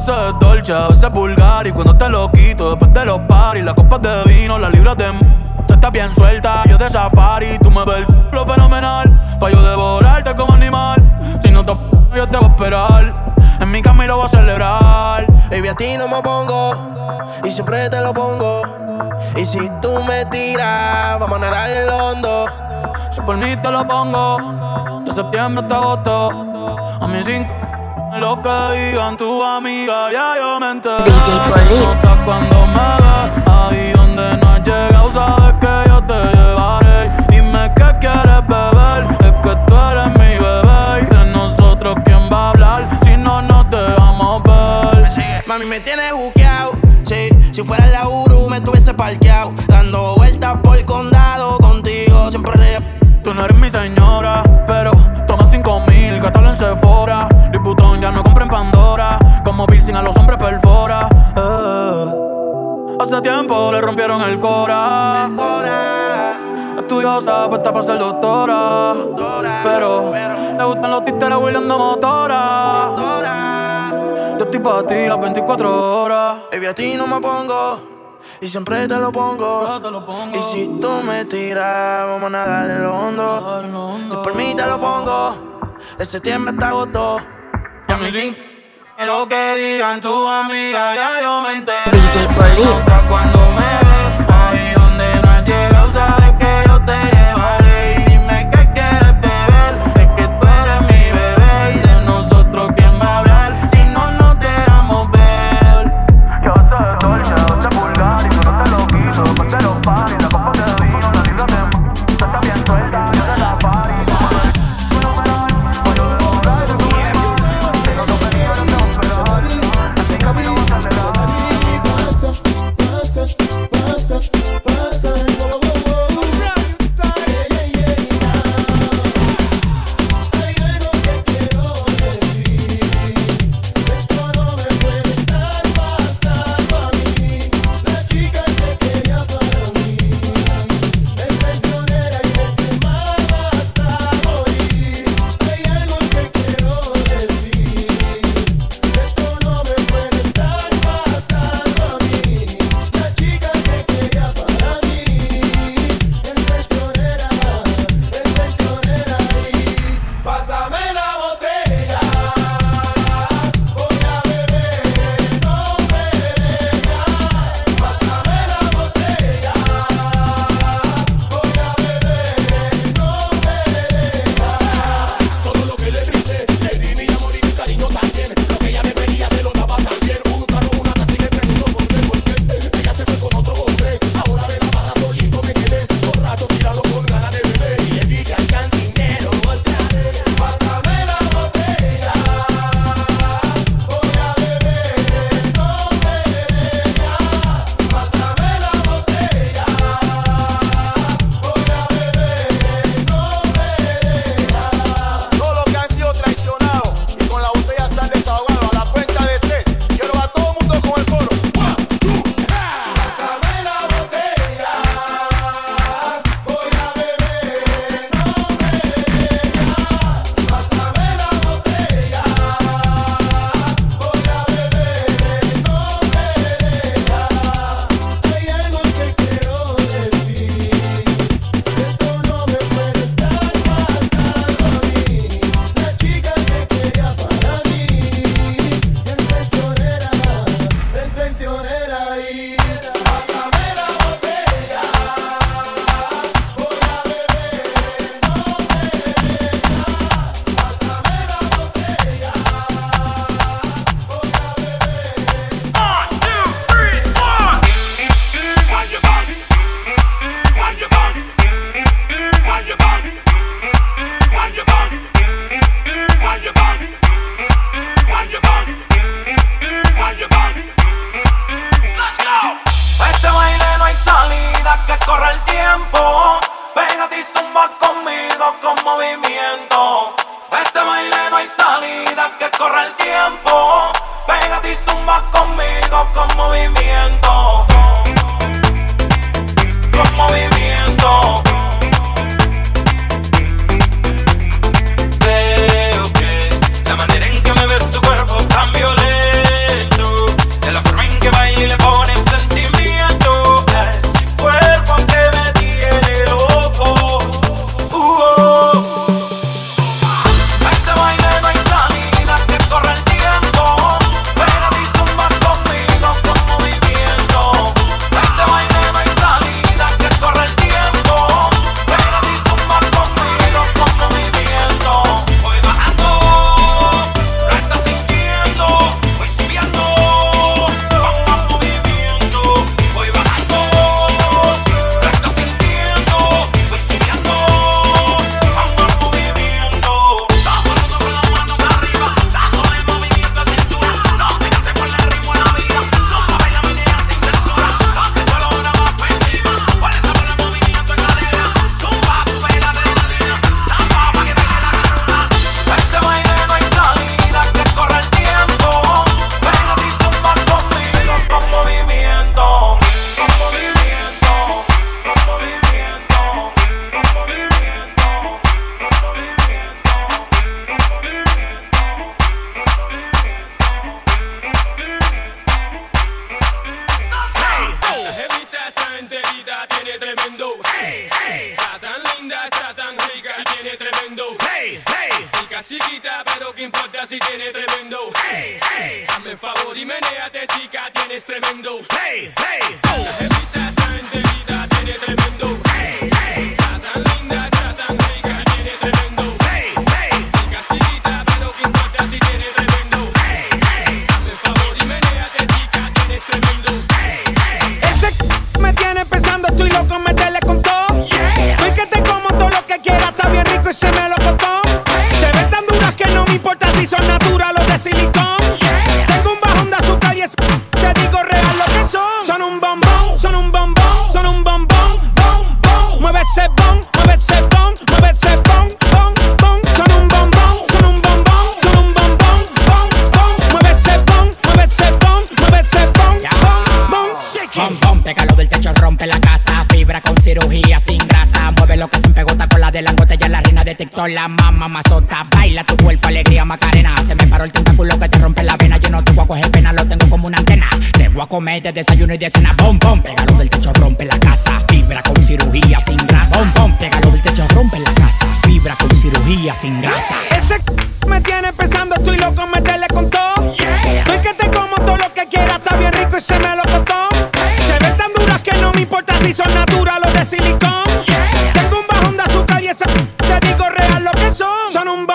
veces es dolce, a veces es vulgar Y cuando te lo quito después de los paris Las copas de vino, las libras de Tú estás bien suelta, yo de safari Tú me ves lo fenomenal Pa' yo devorarte como animal Si no te yo te voy a esperar En mi camino voy a celebrar. Baby, a ti no me pongo Y siempre te lo pongo Y si tú me tiras Vamos a nadar el hondo. Si por mí te lo pongo De septiembre hasta agosto A mí sin lo que digan tu amiga, ya yo me enteré. DJ Nota cuando me ves, ahí donde no has llegado, sabes que yo te llevaré. Dime qué quieres beber, es que tú eres mi bebé. Y de nosotros, ¿quién va a hablar si no nos dejamos ver? Mami, me tienes buqueado. Sí, si fuera la Uru, me estuviese parqueado. Dando vueltas por el condado contigo, siempre re. Tú no eres mi señora, pero toma cinco mil, gástalo en Sephora. Liputón ya no compra en Pandora, como piercing a los hombres perfora. Eh. Hace tiempo le rompieron el cora. Estudiosa, puesta para ser doctora. Pero le gustan los títeres huirleando motora. Yo estoy para ti las 24 horas. Baby, a ti no me pongo. Y siempre te lo pongo. Yo te lo pongo. Y si tú me tiras, vamos a nadar en lo hondo. Si por mí te lo pongo. De septiembre hasta agosto. Y a mí sin lo que digan tu amiga, ya yo me enteré. DJ Polly. Nota cuando me ves, ahí donde no has llegado, el tiempo. Pégate y zumba conmigo con movimiento. De este baile no hay salida que corra el tiempo. Pégate y zumba conmigo con movimiento. Con movimiento. Está tan linda, está tan rica y tiene tremendo, hey, hey. Chica chiquita, pero qué importa si tiene tremendo, hey, hey. Dame favor y meneate, chica, tienes tremendo, hey, hey. La jevita está enterita, tiene tremendo. la más mamazota. Baila tu cuerpo, alegría, macarena. Se me paró el tentáculo que te rompe la vena. Yo no te voy a coger pena, lo tengo como una antena. Te voy a comer de desayuno y de cena. Bom, bom, pégalo del techo, rompe la casa. Fibra con cirugía sin grasa. Bom, bom, pégalo del techo, rompe la casa. Fibra con cirugía sin grasa. Ese c me tiene pensando, estoy loco, meterle con todo. Yeah. Estoy que te como todo lo que quieras, está bien rico y se me lo costó. Se ven tan duras que no me importa si son naturales o de silicón. son, son un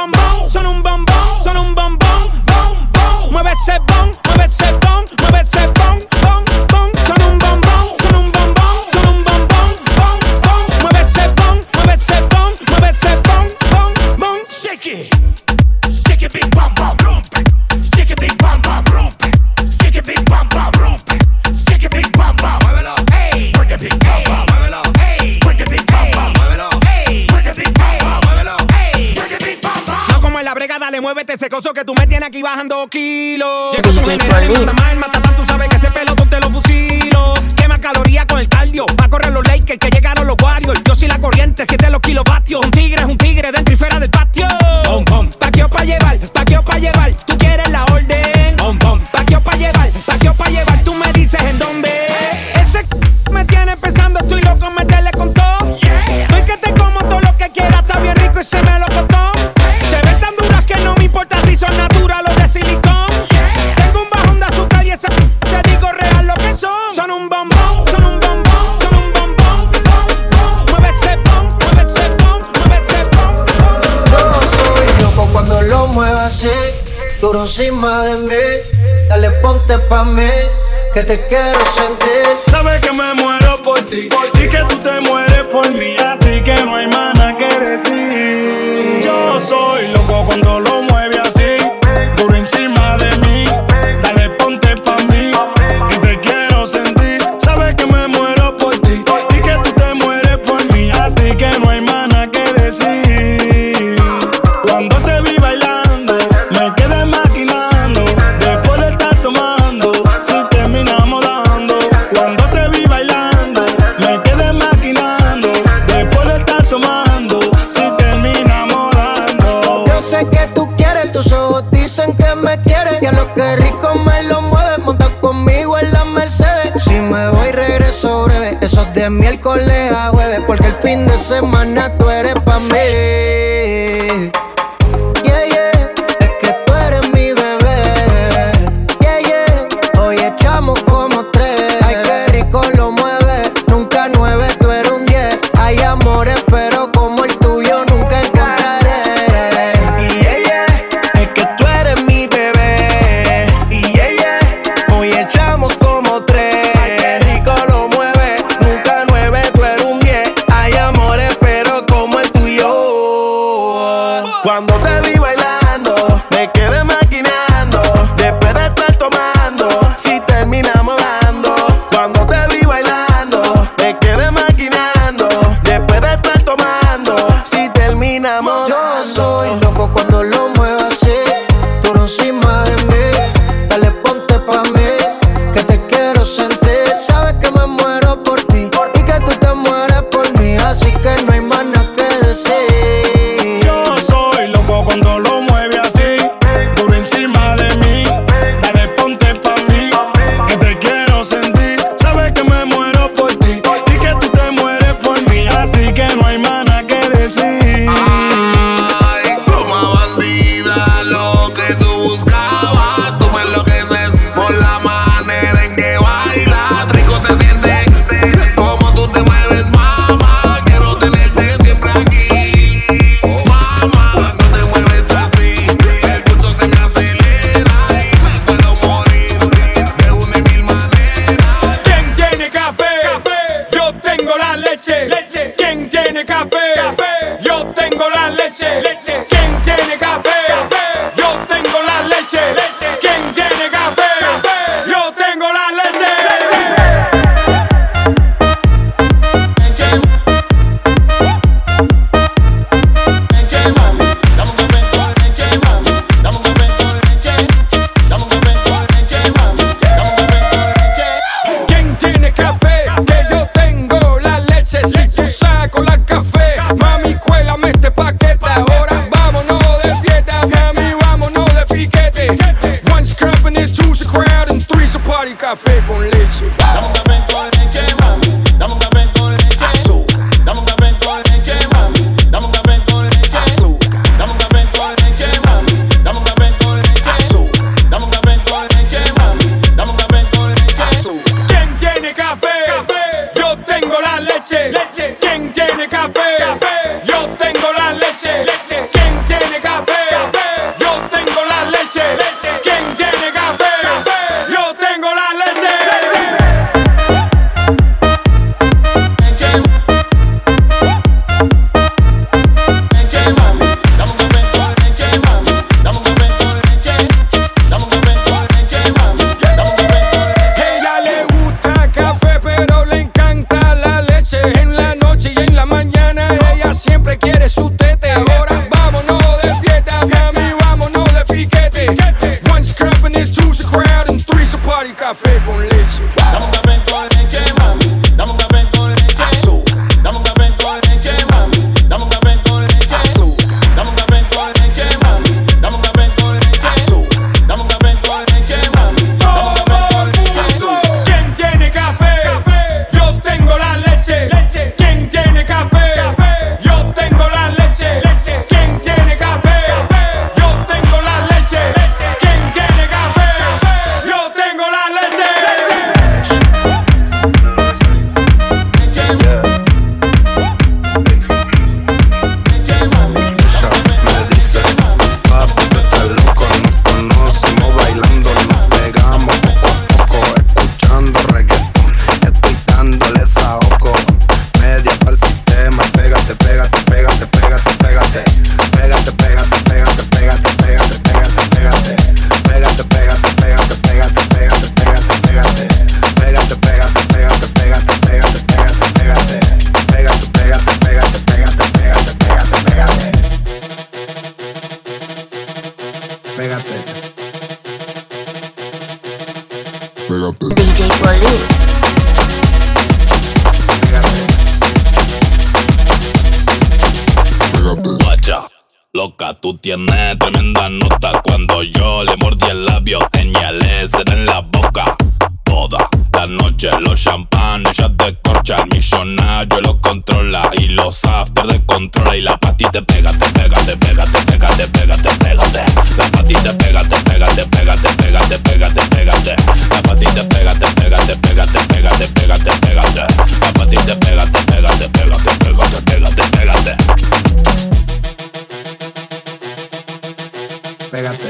encima de mí. Dale ponte pa' mí, que te quiero sentir. Sabes que me muero por ti, por ti que tú te mueres por mí. Así que no hay más nada que decir. Yo soy loco cuando lo mueve así, por encima miércoles a jueves, porque el fin de semana tú eres pa' mí. no hay más. Pégate. DJ Poli. Loca, tú tienes tremenda nota. Cuando yo le mordí el labio, tenía el e en la boca. Toda la noche los champanes ya descorcha. El millonario lo controla y los after descontrola. Y la patita pégate, pégate, pégate, pégate, pégate, pégate. La patita pégate, pégate, pégate, pégate, pégate pa' ti, pégate, pégate, pégate, pégate, pégate. Va pa' ti, despégate, pégate, pégate, pégate, pégate, pégate. Pégate.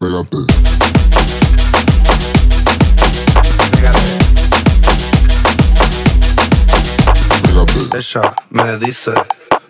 Pégate. Pégate. Ella me dice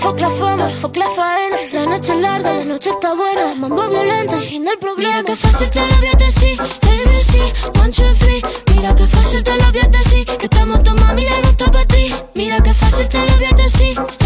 Fuck la fama, fuck la faena. La noche es larga, la noche está buena. Mambo violento y fin del problema. Mira que fácil te lo voy a decir. ABC, one, two. Mira que fácil te lo voy a decir. Que estamos tu mami ya no está ti. Mira que fácil te lo voy a decir.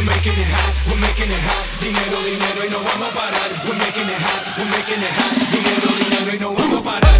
We're making it hot, we're making it hot. Dinero, dinero, y no vamos a parar. We're making it hot, we're making it hot. Dinero, dinero, y no vamos a parar.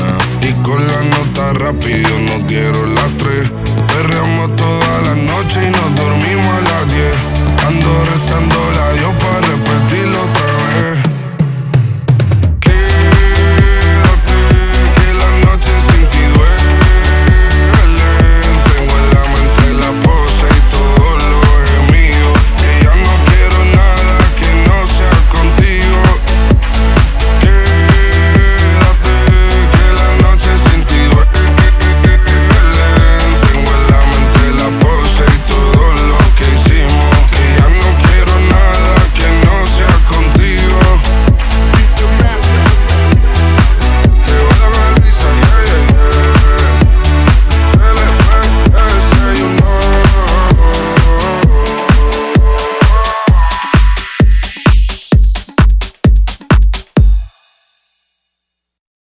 rápido, no quiero las tres. Perreamos toda la noche y no